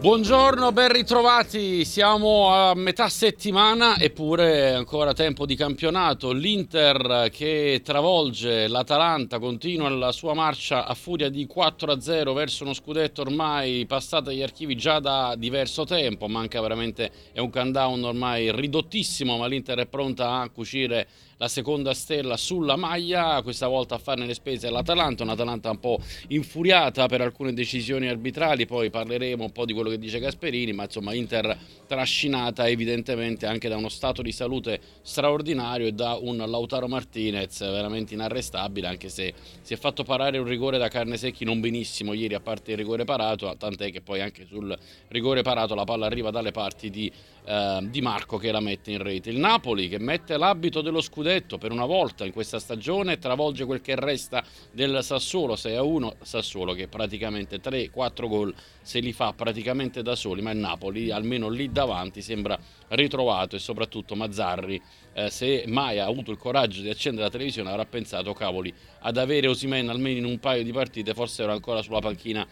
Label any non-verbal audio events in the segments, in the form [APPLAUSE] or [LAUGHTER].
Buongiorno, ben ritrovati. Siamo a metà settimana eppure ancora tempo di campionato. L'Inter che travolge l'Atalanta continua la sua marcia a furia di 4-0 verso uno scudetto ormai passato agli archivi già da diverso tempo. Manca veramente, è un countdown ormai ridottissimo, ma l'Inter è pronta a cucire la seconda stella sulla maglia, questa volta a farne le spese l'Atalanta, un'Atalanta un po' infuriata per alcune decisioni arbitrali, poi parleremo un po' di quello che dice Gasperini, ma insomma Inter trascinata evidentemente anche da uno stato di salute straordinario e da un Lautaro Martinez veramente inarrestabile, anche se si è fatto parare un rigore da carne secchi non benissimo ieri a parte il rigore parato, tant'è che poi anche sul rigore parato la palla arriva dalle parti di eh, Di Marco che la mette in rete. Il Napoli che mette l'abito dello scudetto per una volta in questa stagione travolge quel che resta del Sassuolo 6-1, Sassuolo che praticamente 3-4 gol se li fa praticamente da soli, ma il Napoli almeno lì davanti sembra ritrovato e soprattutto Mazzarri eh, se mai ha avuto il coraggio di accendere la televisione avrà pensato cavoli ad avere Osimen almeno in un paio di partite forse era ancora sulla panchina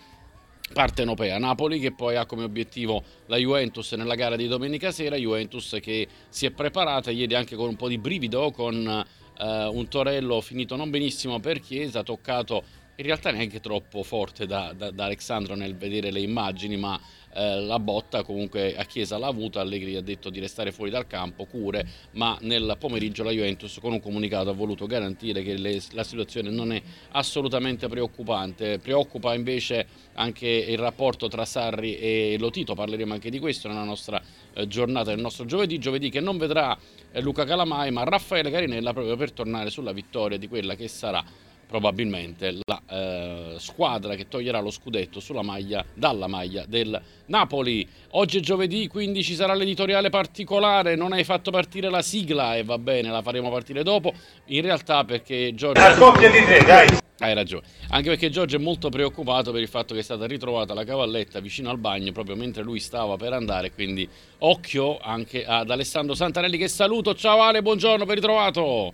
partenopea. Napoli che poi ha come obiettivo la Juventus nella gara di domenica sera, Juventus che si è preparata ieri anche con un po' di brivido, con eh, un Torello finito non benissimo per Chiesa, toccato in realtà neanche troppo forte da, da, da Alexandro nel vedere le immagini, ma eh, la botta comunque a Chiesa l'ha avuta, Allegri ha detto di restare fuori dal campo, cure, ma nel pomeriggio la Juventus con un comunicato ha voluto garantire che le, la situazione non è assolutamente preoccupante, preoccupa invece anche il rapporto tra Sarri e Lotito, parleremo anche di questo nella nostra eh, giornata del nostro giovedì, giovedì che non vedrà eh, Luca Calamai ma Raffaele Carinella proprio per tornare sulla vittoria di quella che sarà probabilmente la eh, squadra che toglierà lo scudetto sulla maglia, dalla maglia del Napoli. Oggi è giovedì, quindi ci sarà l'editoriale particolare. Non hai fatto partire la sigla e va bene, la faremo partire dopo. In realtà perché Giorgio... La coppia di tre, dai! Hai ragione, anche perché Giorgio è molto preoccupato per il fatto che è stata ritrovata la cavalletta vicino al bagno proprio mentre lui stava per andare, quindi occhio anche ad Alessandro Santarelli che saluto. Ciao Ale, buongiorno, ben ritrovato.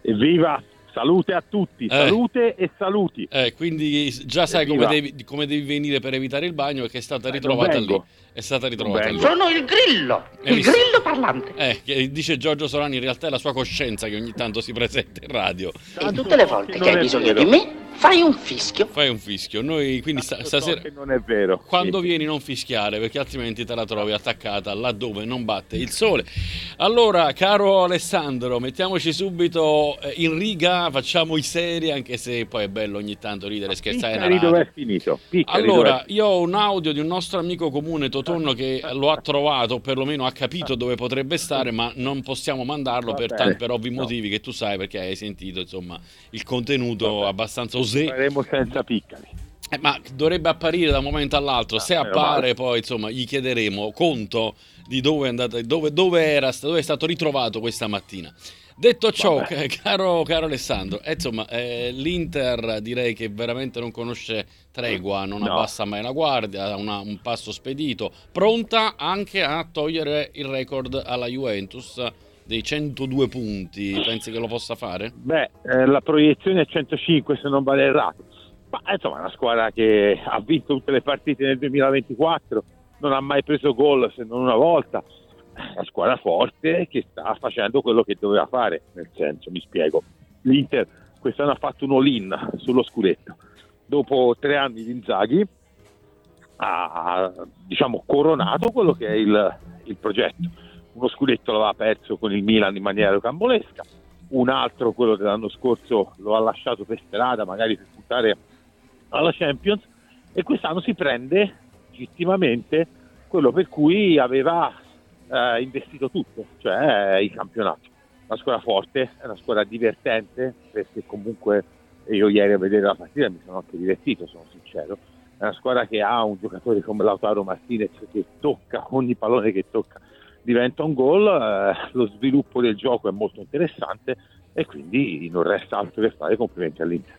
Evviva! Salute a tutti, Eh. salute e saluti. Eh, quindi già sai come devi, come devi venire per evitare il bagno perché è stata Eh, ritrovata non lì. È stata ritrovata lì. Sono il grillo, Hai il visto? grillo parlante. Eh, che dice Giorgio Solani, in realtà è la sua coscienza che ogni tanto si presenta in radio. E tutte le volte che hai bisogno vero. di me, fai un fischio. Fai un fischio. Noi quindi sta- stasera non è vero. quando Sì. vieni non fischiare perché altrimenti te la trovi attaccata laddove non batte il sole. Allora, caro Alessandro, mettiamoci subito eh, in riga, facciamo i seri anche se poi è bello ogni tanto ridere e scherzare Piccari dove è finito? Piccari Allora, io ho un audio di un nostro amico comune, Totonno, che lo ha trovato, o perlomeno ha capito dove potrebbe stare, ma non possiamo mandarlo per, bene. tan- per ovvi No. motivi che tu sai perché hai sentito, insomma, il contenuto Vabbè. abbastanza osè. Faremo senza piccari. Eh, ma dovrebbe apparire da un momento all'altro. Se Ah, meno appare, poi insomma, gli chiederemo conto di dove è, andata, dove, dove era, dove è stato ritrovato questa mattina. Detto ciò, [LAUGHS] caro, caro Alessandro, eh, insomma, eh, l'Inter direi che veramente non conosce tregua, non No. abbassa mai la guardia, ha una- un passo spedito, pronta anche a togliere il record alla Juventus dei 102 punti. Pensi che lo possa fare? Beh, eh, la proiezione è 105 se non vale errato. Ma insomma, è una squadra che ha vinto tutte le partite nel 2024, non ha mai preso gol se non una volta. È una squadra forte che sta facendo quello che doveva fare, nel senso, mi spiego. L'Inter quest'anno ha fatto un all-in sullo scudetto. Dopo tre anni di Inzaghi ha diciamo, coronato quello che è il, il progetto. Uno scudetto l'aveva perso con il Milan in maniera rocambolesca, un altro, quello dell'anno scorso, lo ha lasciato per strada, magari per puntare alla Champions, e quest'anno si prende legittimamente quello per cui aveva eh, investito tutto, cioè il campionato. Una squadra forte, una squadra divertente, perché comunque io ieri a vedere la partita mi sono anche divertito, sono sincero. È una squadra che ha un giocatore come Lautaro Martinez che tocca, ogni pallone che tocca diventa un gol, eh, lo sviluppo del gioco è molto interessante e quindi non resta altro che fare complimenti all'Inter.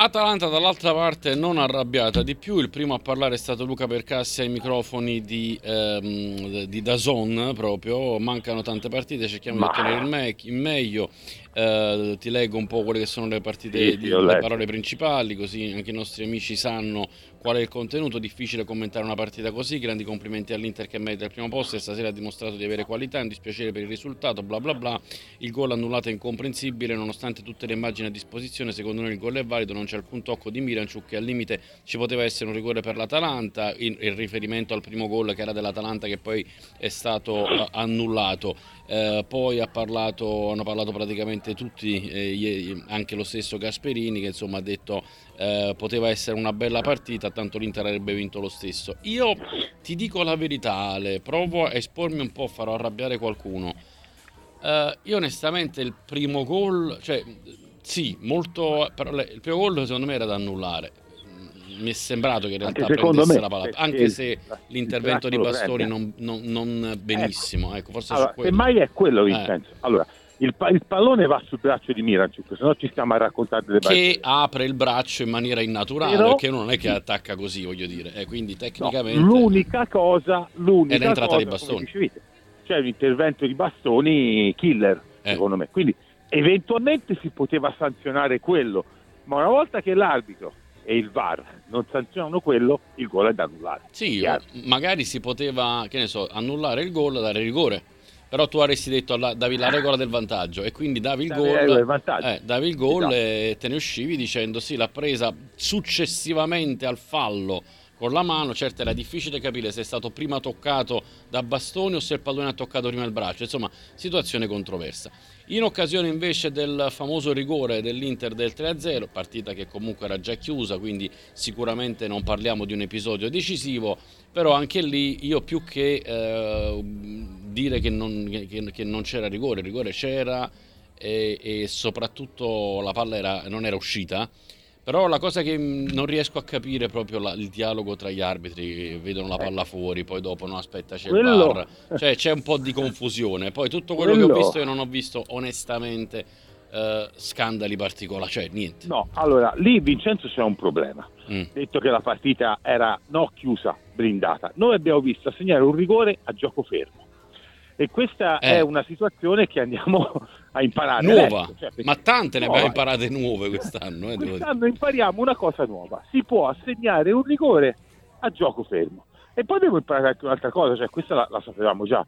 Atalanta dall'altra parte non arrabbiata di più, il primo a parlare è stato Luca Percassi ai microfoni di, ehm, di Dazon proprio, mancano tante partite, cerchiamo Ma... di ottenere il, me- il meglio, eh, ti leggo un po' quelle che sono le partite, sì, di, le parole principali, così anche i nostri amici sanno qual è il contenuto. Difficile commentare una partita così. Grandi complimenti all'Inter che merita il primo posto e stasera ha dimostrato di avere qualità. Un dispiacere per il risultato, bla bla bla. Il gol annullato è incomprensibile, nonostante tutte le immagini a disposizione. Secondo noi il gol è valido, non c'è alcun tocco di Miranciuk che al limite ci poteva essere un rigore per l'Atalanta. Il, riferimento al primo gol che era dell'Atalanta che poi è stato uh, annullato. Eh, poi ha parlato, hanno parlato praticamente tutti, eh, anche lo stesso Gasperini che insomma ha detto eh, poteva essere una bella partita, tanto l'Inter avrebbe vinto lo stesso. Io ti dico la verità Ale, provo a espormi un po', farò arrabbiare qualcuno. Eh, io onestamente il primo gol, cioè sì, molto, il primo gol secondo me era da annullare mi è sembrato che in realtà prendesse me, la palla, anche se l'intervento di Bastoni non, non, non, benissimo. Ecco, forse allora, semmai è quello Vincenzo. Eh. Allora, il, il, pallone va sul braccio di Mirancic, se no ci stiamo a raccontare delle Che apre il braccio in maniera innaturale, Però, perché non è che attacca così, voglio dire. Eh, quindi tecnicamente... No, l'unica cosa... L'unica è l'entrata cosa, di Bastoni. Dicevete, c'è un intervento di Bastoni killer, eh. secondo me. Quindi eventualmente si poteva sanzionare quello, ma una volta che l'arbitro e il VAR non sanzionano quello, il gol è da annullare. Sì, magari si poteva, che ne so, annullare il gol, dare rigore. Però tu avresti detto davi la regola del vantaggio e quindi davi il gol, eh, davi il gol esatto. e te ne uscivi dicendo sì, l'ha presa successivamente al fallo con la mano, certo era difficile capire se è stato prima toccato da bastone o se il pallone ha toccato prima il braccio, insomma situazione controversa. In occasione invece del famoso rigore dell'Inter del 3-0, partita che comunque era già chiusa, quindi sicuramente non parliamo di un episodio decisivo, però anche lì io più che eh, dire che non, che, che non, c'era rigore, il rigore c'era e, e soprattutto la palla era, non era uscita però la cosa che non riesco a capire è proprio la, il dialogo tra gli arbitri che vedono la palla fuori, poi dopo no aspetta c'è quello... il bar. [LAUGHS] Cioè c'è un po' di confusione. Poi tutto quello, quello... che ho visto io non ho visto onestamente uh, scandali particolari, cioè niente. No, allora lì Vincenzo c'è un problema. Mm. Detto che la partita era no chiusa, blindata. Noi abbiamo visto assegnare un rigore a gioco fermo. E questa eh. è una situazione che andiamo [LAUGHS] a imparare. Nuova, cioè, ma tante ne abbiamo imparate nuove quest'anno. Eh, quest'anno impariamo una cosa nuova, si può assegnare un rigore a gioco fermo. E poi abbiamo imparato anche un'altra cosa, cioè questa la, la sapevamo già.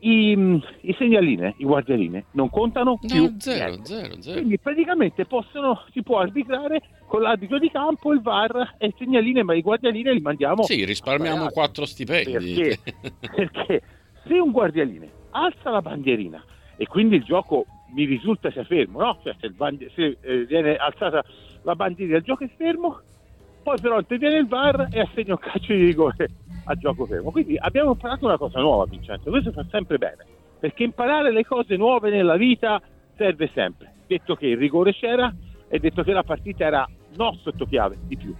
I, I, segnaline, i guardialine non contano no, più. Zero, zero, zero. Quindi praticamente possono, si può arbitrare con l'arbitro di campo, il VAR e il segnaline, ma i guardialine li mandiamo. Sì, risparmiamo quattro stipendi. Perché? [LAUGHS] perché se un guardialine alza la bandierina e quindi il gioco mi risulta sia fermo, no? Cioè se, bandi- se eh, viene alzata la bandierina il gioco è fermo, poi però interviene il VAR e assegna un calcio di rigore a gioco fermo. Quindi abbiamo imparato una cosa nuova, Vincenzo, questo fa sempre bene, perché imparare le cose nuove nella vita serve sempre. Detto che il rigore c'era e detto che la partita era non sotto chiave, di più.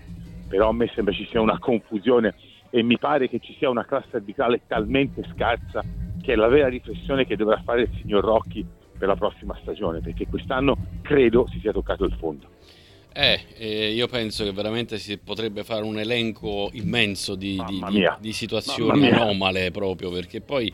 Però a me sembra ci sia una confusione e mi pare che ci sia una classe arbitrale talmente scarsa che è la vera riflessione che dovrà fare il signor Rocchi per la prossima stagione, perché quest'anno credo si sia toccato il fondo. Eh, eh, io penso che veramente si potrebbe fare un elenco immenso di, di, di, di situazioni anomale proprio, perché poi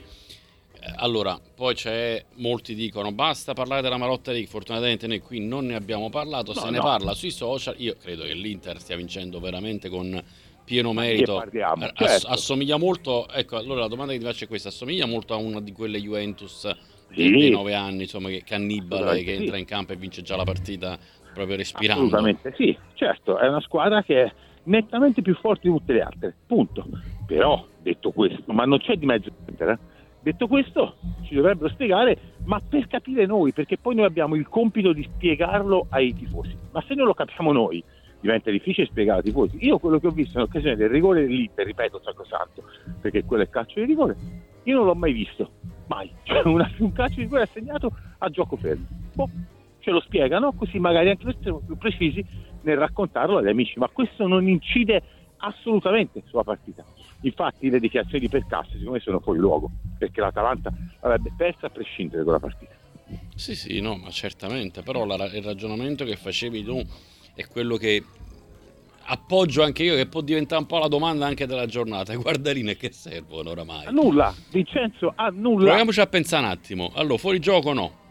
eh, allora, poi c'è, molti dicono basta parlare della Marotta League, fortunatamente noi qui non ne abbiamo parlato, no, se no. ne parla sui social, io credo che l'Inter stia vincendo veramente con pieno merito. Parliamo, certo. assomiglia molto, ecco, allora la domanda che ti faccio è questa, assomiglia molto a una di quelle Juventus sì. dei nove anni, insomma, che cannibale che entra in campo e vince già la partita proprio respirando. Assolutamente sì, certo, è una squadra che è nettamente più forte di tutte le altre, punto. Però, detto questo, ma non c'è di mezzo eh? Detto questo, ci dovrebbero spiegare, ma per capire noi, perché poi noi abbiamo il compito di spiegarlo ai tifosi. Ma se non lo capiamo noi, diventa difficile spiegare ai tifosi. Io quello che ho visto in occasione del rigore dell'Inter, ripeto sacrosanto, perché quello è calcio di rigore, io non l'ho mai visto, mai. [LAUGHS] Cioè una, un calcio di rigore assegnato a gioco fermo. Boh, ce lo spiegano, così magari anche noi siamo più precisi nel raccontarlo agli amici, ma questo non incide assolutamente sulla partita. Infatti le dichiarazioni di Percassi secondo me sono fuori luogo, perché l'Atalanta avrebbe perso a prescindere da quella partita. Sì, sì, no, ma certamente, però la, il ragionamento che facevi tu è quello che appoggio anche io, che può diventare un po' la domanda anche della giornata. I [LAUGHS] guardaline che servono oramai? A nulla, Vincenzo, a nulla. Proviamoci a pensare un attimo. Allora, fuori gioco no.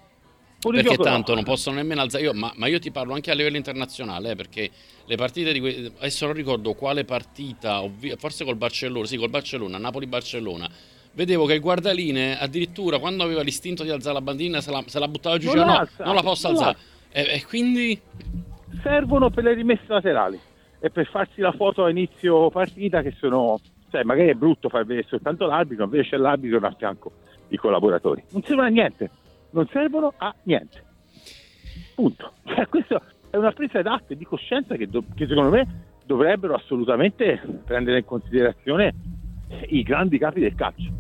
Fuori perché gioco no. tanto non possono nemmeno alzare. Io, ma, ma io ti parlo anche a livello internazionale, eh, perché le partite di que- adesso non ricordo quale partita, ovvi- forse col Barcellona, sì, col Barcellona, Napoli-Barcellona. Vedevo che il guardaline addirittura quando aveva l'istinto di alzare la bandina se la, se la buttava giù, Non la no, non la posso non la alzare. E, e quindi servono per le rimesse laterali e per farsi la foto a inizio partita che sono, cioè magari è brutto far vedere soltanto l'arbitro, invece c'è l'arbitro a fianco i collaboratori. Non servono a niente, non servono a niente. Punto. [LAUGHS] Cioè, questa è una presa d'atto e di coscienza che, do- che secondo me dovrebbero assolutamente prendere in considerazione i grandi capi del calcio.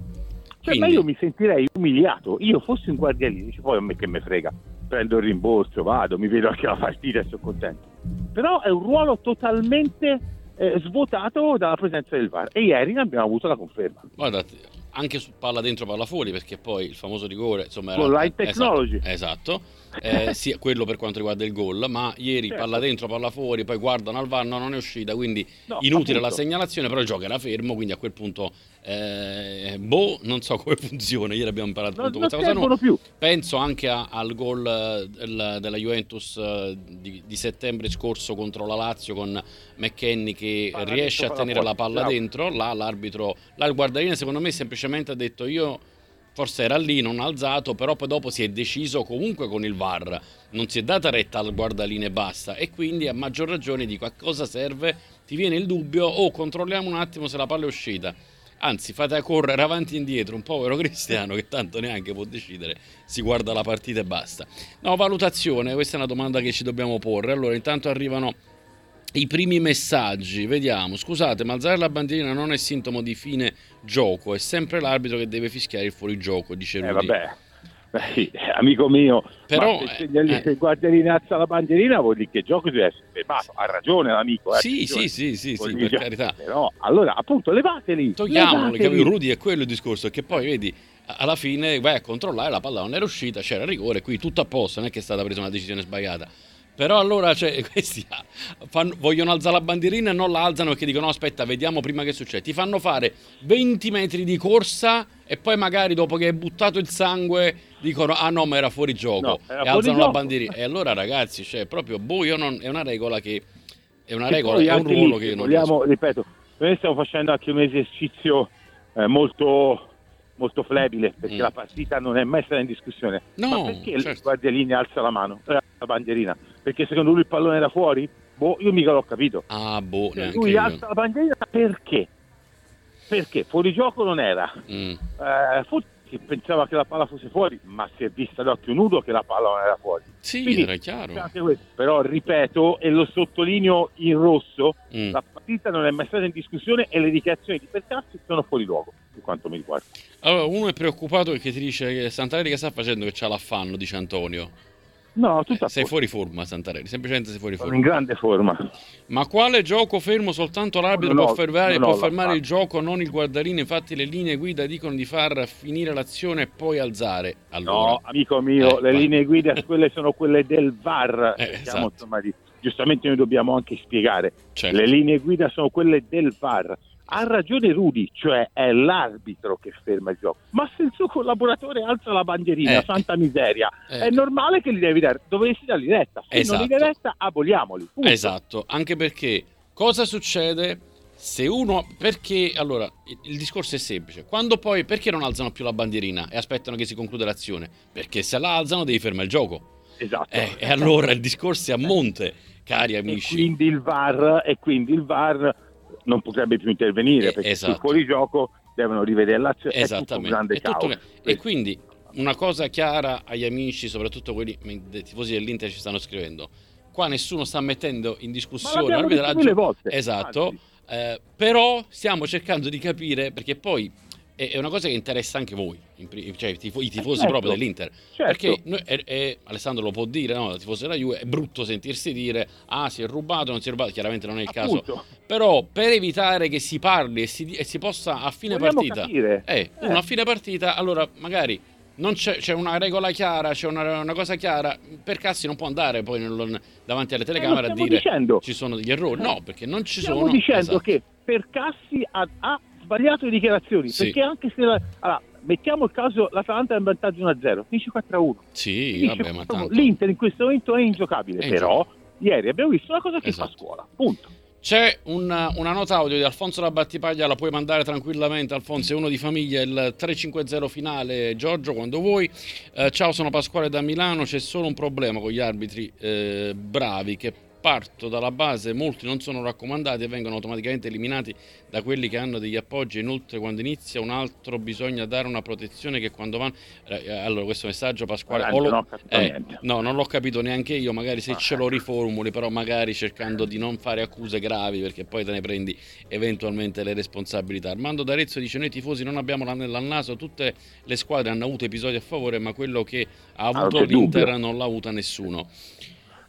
Cioè, ma io mi sentirei umiliato. Io fossi un guardialino, dice poi a me che me frega, prendo il rimborso, vado, mi vedo anche la partita e sono contento. Però è un ruolo totalmente eh, svuotato dalla presenza del VAR. E ieri ne abbiamo avuto la conferma. Guarda, anche su palla dentro, palla fuori, perché poi il famoso rigore, insomma, Con Line Technology. Esatto, esatto. Eh, sì, quello per quanto riguarda il gol, ma ieri Certo. palla dentro, palla fuori, poi guardano al VAR, no, non è uscita, quindi No, inutile appunto. la segnalazione, però il gioco era fermo, quindi a quel punto, eh, boh, non so come [LAUGHS] funziona, ieri abbiamo imparato Non, appunto non questa cosa più. Penso anche a- al gol eh, del- della Juventus eh, di, di settembre scorso contro la Lazio con McKenny che Palla riesce dentro, a palla tenere la palla dentro. Là l'arbitro, là il guardaline secondo me semplicemente ha detto io forse era lì, non ha alzato, però poi dopo si è deciso comunque con il VAR. Non si è data retta al guardaline basta. E quindi a maggior ragione dico a cosa serve? Ti viene il dubbio, oh controlliamo un attimo se la palla è uscita. Anzi, fate correre avanti e indietro un povero [LAUGHS] cristiano che tanto neanche può decidere, si guarda la partita e basta. No, valutazione, questa è una domanda che ci dobbiamo porre. Allora, intanto arrivano i primi messaggi, vediamo. Scusate, ma alzare la bandierina non è sintomo di fine gioco, è sempre l'arbitro che deve fischiare il fuorigioco, dice Eh vabbè, Eh, sì, [LAUGHS] amico mio, Però, se, eh, segnali- eh. se il guardialino alza la bandierina vuol dire che il gioco deve essere fermato. Ha ragione l'amico. eh, Sì, sì, sì, sì, sì, per carità. Però, allora, appunto, levateli. Togliamolo, levateli. Rudy è quello il discorso, che poi vedi, alla fine vai a controllare, la palla non era uscita, c'era rigore, qui tutto a posto, non è che è stata presa una decisione sbagliata. Però allora cioè, [LAUGHS] questi ah, fanno- vogliono alzare la bandierina e non la alzano perché dicono no, aspetta, vediamo prima che succede. Ti fanno fare 20 metri di corsa e poi magari dopo che hai buttato il sangue dicono ah no, ma era fuori gioco No, era e fuori alzano la gioco. bandierina. E allora ragazzi, cioè, proprio boh, non, è una regola che è una regola, è un ruolo lì, che io non vogliamo, ripeto, noi stiamo facendo anche un esercizio eh, molto, molto flebile perché Mm. la partita non è mai stata in discussione. No, Ma perché il certo. guardialini alza la mano, eh, la bandierina? Perché secondo lui il pallone era fuori? Boh, io mica l'ho capito. Ah, boh, Cioè, lui io. alza la bandierina perché? Perché fuori gioco non era. Mm. Eh, forse si pensava che la palla fosse fuori, ma si è vista ad occhio nudo che la palla non era fuori. Sì, Quindi, era chiaro. C'è anche questo. Però ripeto e lo sottolineo in rosso, Mm. la partita non è mai stata in discussione e le dichiarazioni di Percassi sono fuori luogo, per quanto mi riguarda. Allora, uno è preoccupato perché ti dice che Santarelli che sta facendo che c'ha l'affanno, dice Antonio. No, tutto a Sei fuori forma, Santarelli, semplicemente sei fuori forma. in grande forma. Ma quale gioco fermo soltanto l'arbitro Non può fermare, non può fermare il gioco, non il guardarino? Infatti le linee guida dicono di far finire l'azione e poi alzare. Allora, No, amico mio, Eh, le vai. linee guida [LAUGHS] quelle sono quelle del VAR. Eh, esatto. insomma, giustamente noi dobbiamo anche spiegare. certo. Le linee guida sono quelle del VAR. Ha ragione Rudy, cioè è l'arbitro che ferma il gioco. Ma se il suo collaboratore alza la bandierina, Eh. santa miseria, Eh. è normale che li devi dare. Dovresti dargli retta. Se Esatto. non gli dai retta, aboliamoli. punto. Esatto, anche perché cosa succede se uno perché allora il, discorso è semplice. Quando poi perché non alzano più la bandierina e aspettano che si concluda l'azione? Perché se la alzano devi fermare il gioco. Esatto. Eh, e allora il discorso è a monte, cari e amici. quindi il VAR e quindi il VAR non potrebbe più intervenire Eh, perché esatto. sul fuorigioco devono rivedere l'azione. Un Esattamente. È tutto- caos. E quindi una cosa chiara agli amici, soprattutto quelli dei tifosi dell'Inter ci stanno scrivendo. Qua nessuno sta mettendo in discussione l'arbitraggio. Esatto. Eh, però stiamo cercando di capire perché poi è, una cosa che interessa anche voi, cioè i, i tifosi certo. proprio dell'Inter. certo. Perché noi- è- è- Alessandro lo può dire, no? Il tifoso della Juve è brutto sentirsi dire ah si è rubato, non si è rubato, chiaramente non è il caso. Appunto, Però per evitare che si parli e si, e si possa a fine vogliamo partita eh, uno a fine partita, allora magari non c'è, c'è una regola chiara, c'è una, una cosa chiara. Per Cassi non può andare poi nel- davanti alle telecamere a stiamo dire dicendo. ci sono degli errori. No, perché non ci Stiamo sono. dicendo Esatto. che Percassi ha, ha sbagliato le dichiarazioni, Sì. perché anche se la- allora, mettiamo il caso l'Atalanta è in vantaggio 1-0, finisce 4-1. Sì, Finisce vabbè, ma 4-1. tanto. L'Inter in questo momento è ingiocabile, È però ieri abbiamo visto una cosa che Esatto. fa scuola, punto. C'è un- una nota audio di Alfonso da Battipaglia, la puoi mandare tranquillamente. Alfonso è uno di famiglia, il 350 finale. Giorgio, quando vuoi. Eh, ciao, sono Pasquale da Milano. C'è solo un problema con gli arbitri eh, bravi che parto dalla base, molti non sono raccomandati e vengono automaticamente eliminati da quelli che hanno degli appoggi. Inoltre, quando inizia un altro, bisogna dare una protezione che quando vanno. Eh, allora, questo messaggio, Pasquale, lo- non eh. No, non l'ho capito neanche io, magari se Ah, ce lo riformuli, però magari cercando di non fare accuse gravi perché poi te ne prendi eventualmente le responsabilità. Armando D'Arezzo dice noi tifosi non abbiamo l'anello al naso, tutte le squadre hanno avuto episodi a favore, ma quello che ha non avuto c'è l'Inter dubbio. non l'ha avuta nessuno.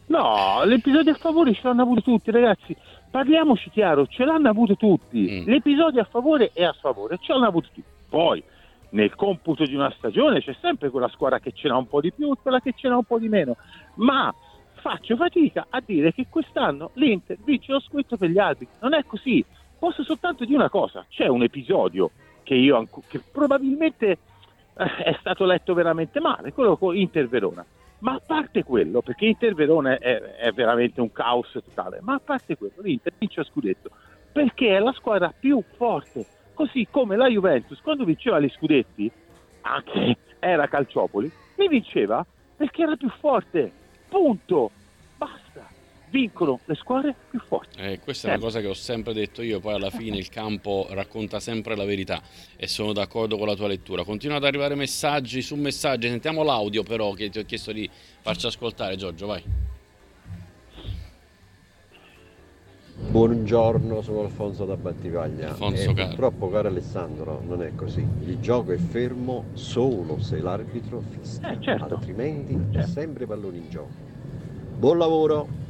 No, l'episodio a favore ce l'hanno avuto tutti, ragazzi. Parliamoci chiaro, ce l'hanno avuto tutti. Mm. L'episodio a favore è a favore, ce l'hanno avuto tutti. Poi, nel computo di una stagione, c'è sempre quella squadra che ce n'ha un po' di più e quella che ce n'ha un po' di meno. Ma faccio fatica a dire che quest'anno l'Inter vince lo scudetto per gli altri. Non è così. Posso soltanto dire una cosa: c'è un episodio che io che probabilmente eh, è stato letto veramente male, quello con Inter Verona. Ma a parte quello, perché Inter Verona è, è veramente un caos totale, ma a parte quello, l'Inter vince lo scudetto perché è la squadra più forte. Così come la Juventus, quando vinceva gli scudetti, anche era Calciopoli, li vinceva perché era più forte. Punto. Vincono le squadre più forti. Eh, questa è una cosa che ho sempre detto io, poi alla fine il campo racconta sempre la verità e sono d'accordo con la tua lettura. Continuano ad arrivare messaggi su messaggi, sentiamo l'audio però che ti ho chiesto di farci ascoltare Giorgio, vai. Buongiorno, sono Alfonso da Battivaglia. Alfonso, e caro. purtroppo, caro Alessandro, non è così. Il gioco è fermo solo se l'arbitro fischia, Eh, certo. altrimenti c'è Certo. sempre pallone in gioco. Buon lavoro!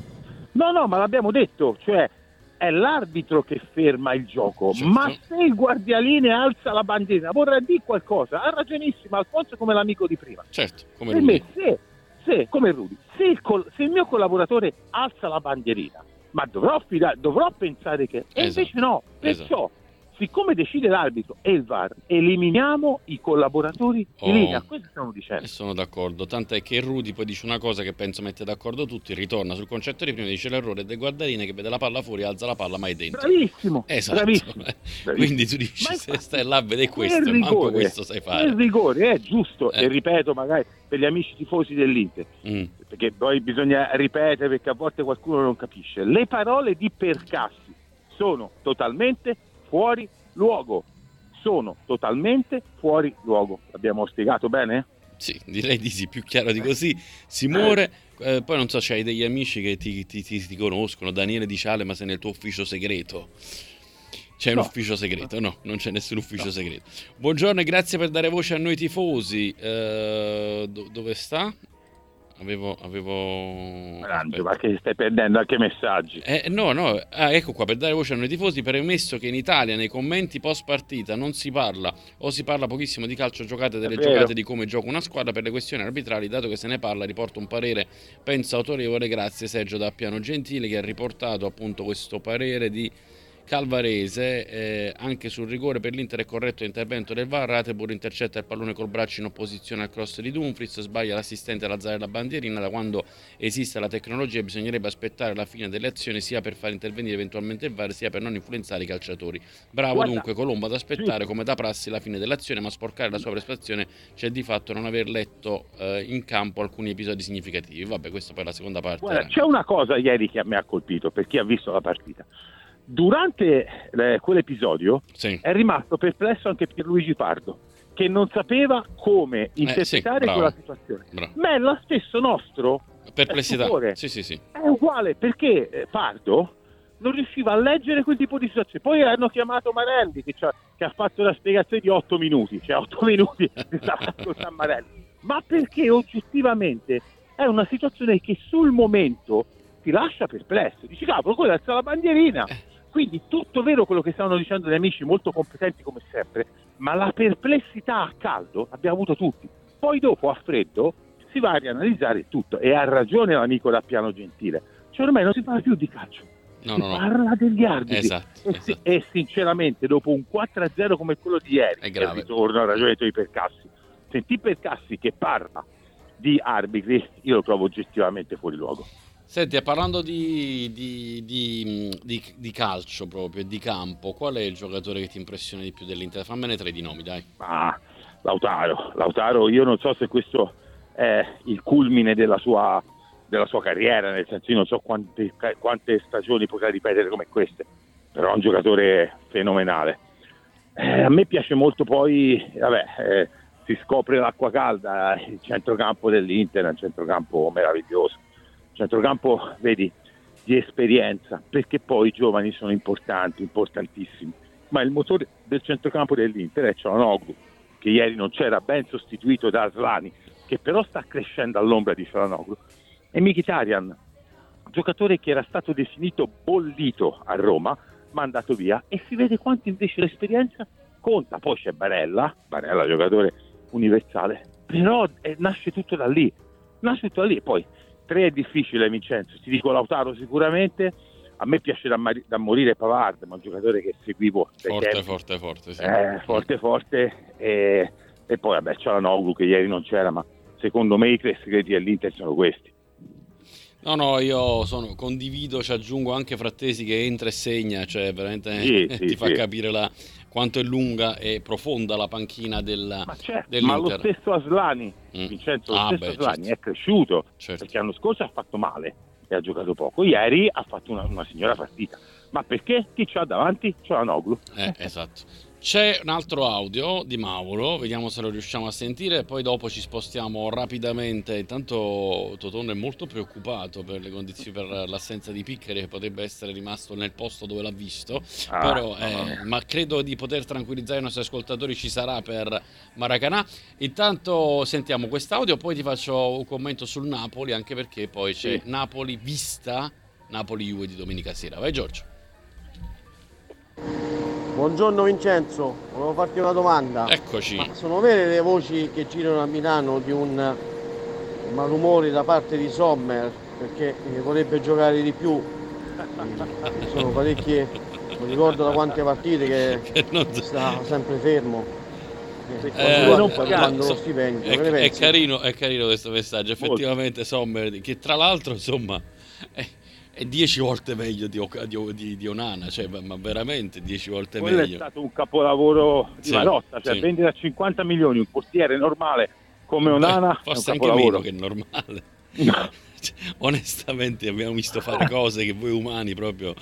No, no, ma l'abbiamo detto, cioè è l'arbitro che ferma il gioco, Certo. ma se il guardialine alza la bandierina vorrà dire qualcosa, ha ragionissimo Alfonso come l'amico di prima. Certo, come per lui. me, se, se, come Rudy, se il, col- se il mio collaboratore alza la bandierina, ma dovrò, dovrò pensare che... E Esatto. invece no, perciò, siccome decide l'arbitro e il VAR, eliminiamo i collaboratori Oh. di linea, questo stiamo dicendo. sono d'accordo, tant'è che Rudy poi dice una cosa che penso mette d'accordo tutti, ritorna sul concetto di prima, dice l'errore del guardarine che vede la palla fuori, alza la palla, ma è dentro. Bravissimo, Esatto. bravissimo. [LAUGHS] Quindi tu dici, Ma se stai là a vedere questo, manco rigore, questo sai fare. rigore è giusto, Eh. e ripeto magari per gli amici tifosi dell'Inter, Mm. perché poi bisogna ripetere perché a volte qualcuno non capisce. Le parole di Percassi sono totalmente fuori luogo. Sono totalmente fuori luogo. L'abbiamo spiegato bene? Sì, direi di sì, più chiaro di così. Simone, eh, poi non so, c'hai degli amici che ti, ti- ti- ti conoscono, Daniele Di Ciale, ma sei nel tuo ufficio segreto. C'è un No. ufficio segreto? No, non c'è nessun ufficio segreto. Buongiorno e grazie per dare voce a noi tifosi. Eh, do- dove sta? Avevo... avevo... Grande, ma che stai perdendo anche messaggi. Eh, no, no, ah, ecco qua, per dare voce a noi tifosi, premesso che in Italia nei commenti post partita non si parla o si parla pochissimo di calcio giocate, delle giocate, di come gioca una squadra per le questioni arbitrali, dato che se ne parla, riporto un parere, penso autorevole, grazie Sergio da Piano Gentile che ha riportato appunto questo parere di Calvarese eh, anche sul rigore per l'Inter è corretto l'intervento del VAR Ratebur intercetta il pallone col braccio in opposizione al cross di Dumfries sbaglia l'assistente ad alzare la bandierina da quando esiste la tecnologia bisognerebbe aspettare la fine delle azioni sia per far intervenire eventualmente il VAR sia per non influenzare i calciatori bravo Guarda, dunque Colombo ad aspettare giusto. come da prassi la fine dell'azione ma sporcare la sua prestazione c'è di fatto non aver letto eh, in campo alcuni episodi significativi vabbè questa poi è la seconda parte Guarda, c'è una cosa ieri che mi ha colpito per chi ha visto la partita. Durante eh, quell'episodio sì. è rimasto perplesso anche Pierluigi Pardo, che non sapeva come interpretare bravo. quella situazione. bravo. Ma è lo stesso nostro, perplessità stupore. sì sì sì è uguale perché eh, Pardo non riusciva a leggere quel tipo di situazione. Poi hanno chiamato Marelli che, che ha fatto una spiegazione di 8 minuti, cioè 8 [LAUGHS] minuti di ascoltando Marelli. Ma perché oggettivamente è una situazione che sul momento ti lascia perplesso. Dici, cavolo, quello alza la bandierina. Quindi tutto vero quello che stavano dicendo gli amici, molto competenti come sempre, ma la perplessità a caldo l'abbiamo avuto tutti. Poi dopo a freddo si va a rianalizzare tutto e ha ragione l'amico da Piano Gentile, cioè ormai non si parla più di calcio, No, si no, no. parla degli arbitri. Esatto, e, si- esatto. e sinceramente dopo un 4-0 come quello di ieri, È grave. ritorno al ragionamento di Percassi, sentì Percassi che parla di arbitri, io lo trovo oggettivamente fuori luogo. Senti, parlando di, di- di- di- calcio proprio di campo, qual è il giocatore che ti impressiona di più dell'Inter? Fammene tre di nomi, dai. Ma Lautaro, Lautaro, io non so se questo è il culmine della sua, della sua carriera, nel senso io non so quante, quante stagioni potrà ripetere come queste, però è un giocatore fenomenale. Eh, a me piace molto poi, vabbè, eh, si scopre l'acqua calda, il centrocampo dell'Inter è un centrocampo meraviglioso, centrocampo, vedi, di esperienza, perché poi i giovani sono importanti, importantissimi, ma il motore del centrocampo dell'Inter è Cialanoglu, che ieri non c'era, ben sostituito da Aslani, che però sta crescendo all'ombra di Cialanoglu, e Mkhitaryan, giocatore che era stato definito bollito a Roma, ma è andato via, e si vede quanto invece l'esperienza conta. Poi c'è Barella, Barella giocatore universale, però eh, nasce tutto da lì, nasce tutto da lì. Poi tre è difficile Vincenzo, ti dico Lautaro sicuramente, a me piace da, mari- da morire Pavard, ma un giocatore che seguivo Forte, tempi. forte, forte. Sì. Eh, forte forte e, e poi vabbè c'è la Noglu che ieri non c'era ma secondo me i tre segreti dell'Inter sono questi No, no, io sono- condivido, ci aggiungo anche Frattesi che entra e segna, cioè veramente Sì, [LAUGHS] ti sì, fa sì. capire la- quanto è lunga e profonda la panchina del, ma, c'è, dell'Inter. ma lo stesso Aslani Mm. Vincenzo lo Ah, stesso beh, Aslani certo. è cresciuto Certo. perché l'anno scorso ha fatto male e ha giocato poco ieri ha fatto una, una signora partita ma perché? chi c'ha davanti? c'è la Noglu Eh, esatto. C'è un altro audio di Mauro, vediamo se lo riusciamo a sentire, poi dopo ci spostiamo rapidamente. Intanto Totonno è molto preoccupato per le condizioni, per l'assenza di Piccari che potrebbe essere rimasto nel posto dove l'ha visto. Ah, Però, eh, ma credo di poter tranquillizzare i nostri ascoltatori, ci sarà per Maracanà. Intanto sentiamo quest'audio, poi ti faccio un commento sul Napoli, anche perché poi c'è Sì. Napoli vista, Napoli-Juve di domenica sera. Vai Giorgio. Buongiorno Vincenzo, volevo farti una domanda. Eccoci. Ma sono vere le voci che girano a Milano di un malumore da parte di Sommer perché eh, vorrebbe giocare di più? Sono parecchie, non ricordo da quante partite che [LAUGHS] Che non- sta sempre fermo. Eh, Eh, non pagare. manda lo stipendio, È, è carino, è carino questo messaggio. Effettivamente, Sommer, che tra l'altro, insomma, è, è dieci volte meglio di, di, di- Onana, cioè, ma, veramente dieci volte quello è meglio. stato un capolavoro di Sì, Marotta cioè sì. vendere a 50 milioni un portiere normale come Onana Beh, è forse anche meno che normale. No. Cioè, [LAUGHS] onestamente abbiamo visto fare [LAUGHS] cose che voi umani proprio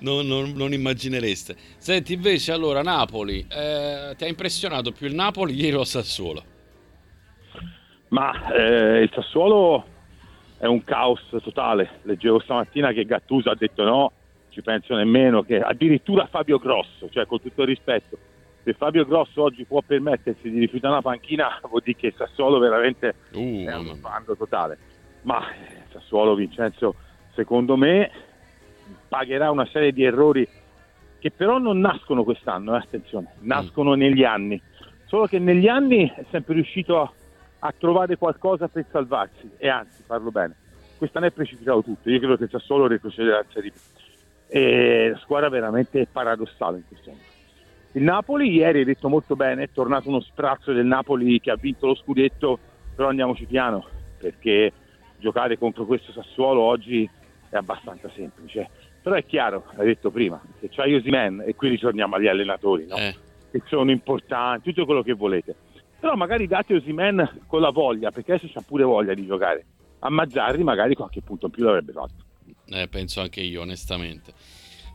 non, non- non immaginereste. Senti, invece, allora, Napoli, eh, ti ha impressionato più il Napoli ieri o Sassuolo? Ma eh, il Sassuolo è un caos totale. Leggevo stamattina che Gattuso ha detto no, ci penso nemmeno, che addirittura Fabio Grosso, cioè con tutto il rispetto, se Fabio Grosso oggi può permettersi di rifiutare una panchina, [LAUGHS] vuol dire che Sassuolo veramente Uh, è un bando totale. Ma eh, Sassuolo, Vincenzo, secondo me pagherà una serie di errori che però non nascono quest'anno, eh, attenzione, nascono negli anni. Solo che negli anni è sempre riuscito a, a trovare qualcosa per salvarsi e anzi, farlo bene. Quest'anno è precipitato tutto, io credo che Sassuolo retrocederà in Serie B. E la squadra veramente paradossale in questo momento. Il Napoli ieri hai detto molto bene, è tornato uno sprazzo del Napoli che ha vinto lo scudetto, però andiamoci piano, perché giocare contro questo Sassuolo oggi è abbastanza semplice. Però è chiaro, hai detto prima, che c'hai Osimen e qui ritorniamo agli allenatori, no? Eh, che sono importanti, tutto quello che volete. Però magari date Osimen con la voglia, perché adesso c'ha pure voglia di giocare. A Mazzarri magari qualche punto in più l'avrebbe fatto. Eh, penso anche io, onestamente.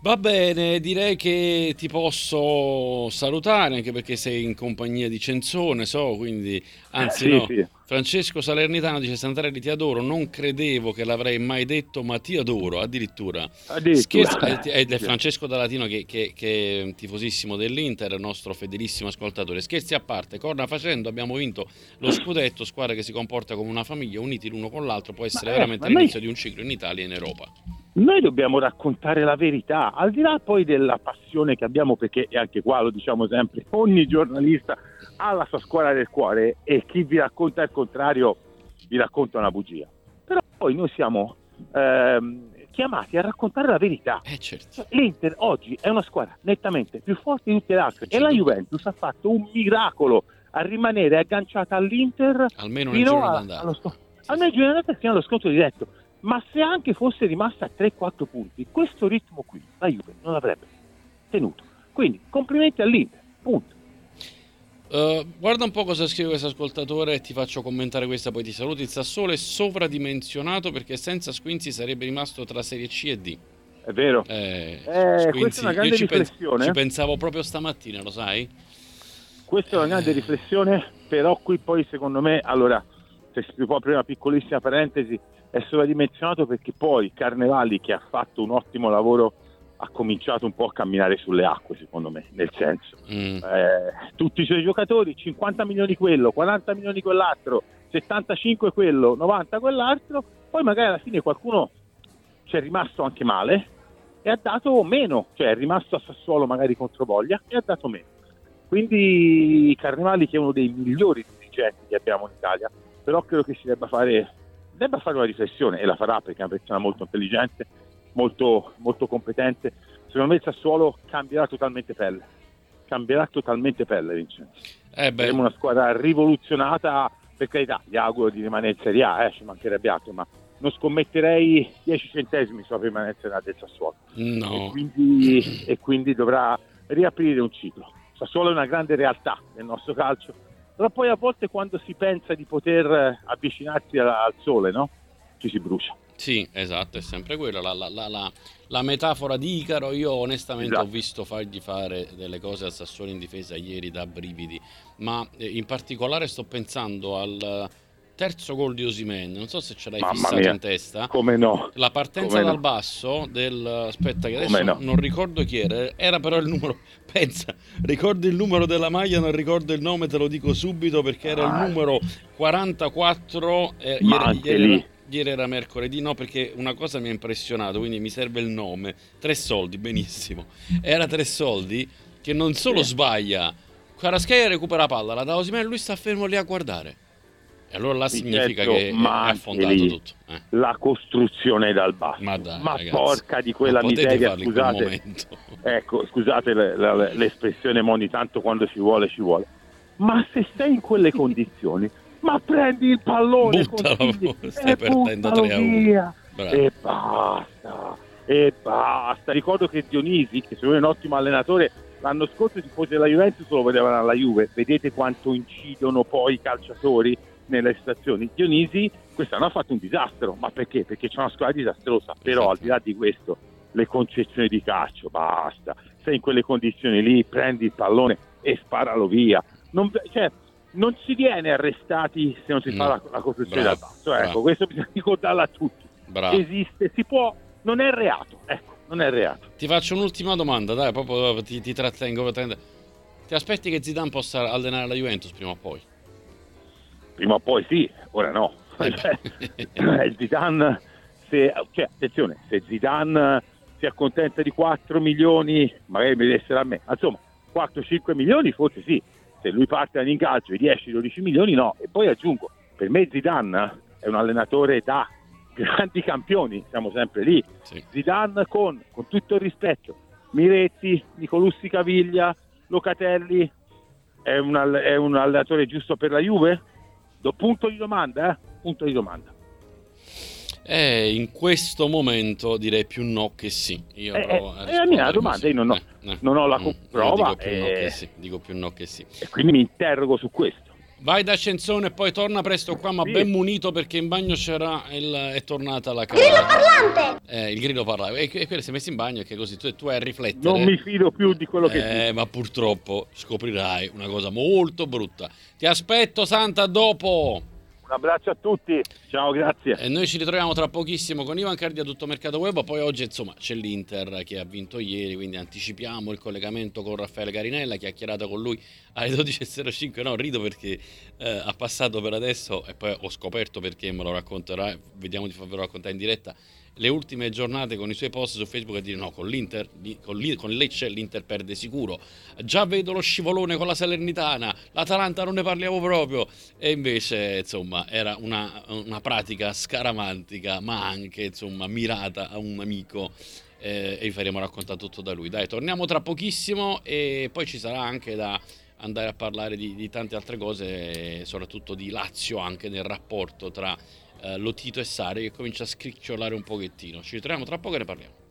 Va bene, direi che ti posso salutare anche perché sei in compagnia di Cenzone, so, quindi anzi Sì, no. sì. Francesco Salernitano dice Santarelli ti adoro, non credevo che l'avrei mai detto, ma ti adoro addirittura. Addirittura. Scherzo, eh, è, è. Francesco Dalatino che, che, che è tifosissimo dell'Inter, nostro fedelissimo ascoltatore. Scherzi a parte, corna facendo, abbiamo vinto lo scudetto, squadra che si comporta come una famiglia, uniti l'uno con l'altro, può essere Ma, eh, veramente noi- l'inizio di un ciclo in Italia e in Europa. Noi dobbiamo raccontare la verità, al di là poi della passione che abbiamo, perché e anche qua lo diciamo sempre, ogni giornalista ha la sua scuola del cuore e chi vi racconta il contrario vi racconta una bugia. Però poi noi siamo ehm, chiamati a raccontare la verità. Eh certo. Cioè, L'Inter oggi è una squadra nettamente più forte di tutte le altre e la Juventus ha fatto un miracolo a rimanere agganciata all'Inter Almeno nel fino a- allo. Almeno il giorno d'andata fino allo scontro diretto. Ma se anche fosse rimasta a 3-4 punti, questo ritmo qui la Juve non l'avrebbe tenuto. Quindi complimenti all'Inter, punto. Eh, guarda un po' cosa scrive questo ascoltatore e ti faccio commentare questa, poi ti saluto. Il Sassuolo è sovradimensionato perché senza Squinzi sarebbe rimasto tra Serie C e D. È vero. Eh, Eh, questa è una grande ci, pens- riflessione. ci pensavo proprio stamattina, lo sai? Questa è una grande riflessione, però qui poi secondo me, allora, se si può aprire una piccolissima parentesi, è sovradimensionato perché poi Carnevali, che ha fatto un ottimo lavoro, ha cominciato un po' a camminare sulle acque, secondo me, nel senso. Mm. eh, tutti i suoi giocatori, 50 milioni quello, 40 milioni quell'altro, 75 quello, 90 quell'altro, poi magari alla fine qualcuno ci è rimasto anche male e ha dato meno, cioè è rimasto a Sassuolo magari contro Voglia e ha dato meno. Quindi Carnevali che è uno dei migliori dirigenti che abbiamo in Italia, però credo che si debba fare, debba fare una riflessione e la farà perché è una persona molto intelligente, molto, molto competente. Secondo me il Sassuolo cambierà totalmente pelle, cambierà totalmente pelle Vincenzo. Eh Saremo una squadra rivoluzionata, per carità, gli auguro di rimanere in Serie A, eh, ci mancherebbe altro, ma non scommetterei 10 centesimi sulla permanenza del Sassuolo e, no. quindi, e quindi dovrà riaprire un ciclo. Sassuolo è una grande realtà nel nostro calcio, però poi a volte quando si pensa di poter eh, avvicinarsi al, sole, no? Ci si brucia. Sì, esatto, è sempre quella. La, la- la- la- la metafora di Icaro, io onestamente Esatto. ho visto fargli fare delle cose al Sassuolo in difesa ieri da brividi, ma eh, in particolare sto pensando al terzo gol di Osimen, non so se ce l'hai Mamma fissato mia. in testa. Come no? La partenza Come no? dal basso del aspetta che adesso no? non ricordo chi era, era però il numero [LAUGHS] pensa, ricordo il numero della maglia, non ricordo il nome, te lo dico subito perché era Ah. il numero 44 eh, Ma ieri, anche ieri lì. era, ieri era mercoledì, no, perché una cosa mi ha impressionato, quindi mi serve il nome. Tre soldi, benissimo. Era tre soldi che non solo Sì. sbaglia, Kvaratskhelia recupera la palla, la dà a Osimhen, lui sta fermo lì a guardare. E allora là significa Certo, che ma è affondato lì tutto. eh. La costruzione dal basso. Ma dai, ragazzi, porca di quella miseria, scusate. [LAUGHS] Ecco, scusate le- le- l'espressione, ma ogni tanto quando ci vuole, ci vuole. Ma se sei in quelle [LAUGHS] condizioni, ma prendi il pallone Buttalo, [LAUGHS] stai perdendo buttalo 3 a 1. via. Bravo. E basta, e basta. Ricordo che Dionisi, che secondo me è un ottimo allenatore, l'anno scorso i tifosi della Juventus lo vedevano alla Juve. Vedete quanto incidono poi i calciatori nelle situazioni. Dionisi quest'anno ha fatto un disastro, ma perché? Perché c'è una squadra disastrosa. Però al di là di questo, le concezioni di calcio, basta. Sei in quelle condizioni lì, prendi il pallone e sparalo via. Non, cioè, non si viene arrestati se non si fa No. la, la costruzione dal basso. Ecco, bravo. questo bisogna ricordarlo a tutti. Bravo. Esiste, si può, non è reato. Ecco, non è reato. Ti faccio un'ultima domanda, dai, proprio ti, ti trattengo. Ti aspetti che Zidane possa allenare la Juventus prima o poi? Prima o poi sì, ora no. Eh [LAUGHS] eh, Zidane, se, cioè, attenzione, se Zidane si accontenta di 4 milioni, magari mi deve essere a me, ma insomma, 4-5 milioni forse sì, se lui parte dall'incalcio i 10-12 milioni no, e poi aggiungo, per me Zidane è un allenatore da grandi campioni, siamo sempre lì, Sì. Zidane con, con tutto il rispetto, Miretti, Nicolussi Caviglia, Locatelli, è un, è un allenatore giusto per la Juve? Do punto di domanda, eh? Punto di domanda. Eh, in questo momento direi più no che sì. Io Eh, eh, è la mia domanda, così. io non ho- Eh, eh. non ho la Mm, prova, Dico più no eh. che sì. Dico più no che sì. E quindi mi interrogo su questo. Vai da Cenzone e poi torna presto qua, ma Sì. ben munito perché in bagno c'era il, è tornata la Grillo parlante! Eh, il grillo parlava. E, e quello si è messo in bagno e che così tu, tu hai a riflettere. Non mi fido più di quello che Eh, ma purtroppo scoprirai una cosa molto brutta. Ti aspetto, Santa, dopo. Abbraccio a tutti. Ciao, grazie. E noi ci ritroviamo tra pochissimo con Ivan Cardi a tutto mercato web. Poi oggi, insomma, c'è l'Inter che ha vinto ieri, quindi anticipiamo il collegamento con Raffaele Carinella. Chiacchierata con lui alle 12.05. No, rido perché eh, ha passato per adesso e poi ho scoperto perché me lo racconterà. Vediamo di farvelo raccontare in diretta. Le ultime giornate con i suoi post su Facebook a dire no, con l'Inter, con, con Lecce l'Inter perde sicuro. Già vedo lo scivolone con la Salernitana, l'Atalanta non ne parliamo proprio. E invece, insomma, era una, una pratica scaramantica, ma anche, insomma, mirata a un amico eh, e vi faremo raccontare tutto da lui. Dai, torniamo tra pochissimo e poi ci sarà anche da andare a parlare di, di tante altre cose, soprattutto di Lazio anche nel rapporto tra eh, Lotito e Sari che comincia a scricchiolare un pochettino. Ci ritroviamo tra poco e ne parliamo.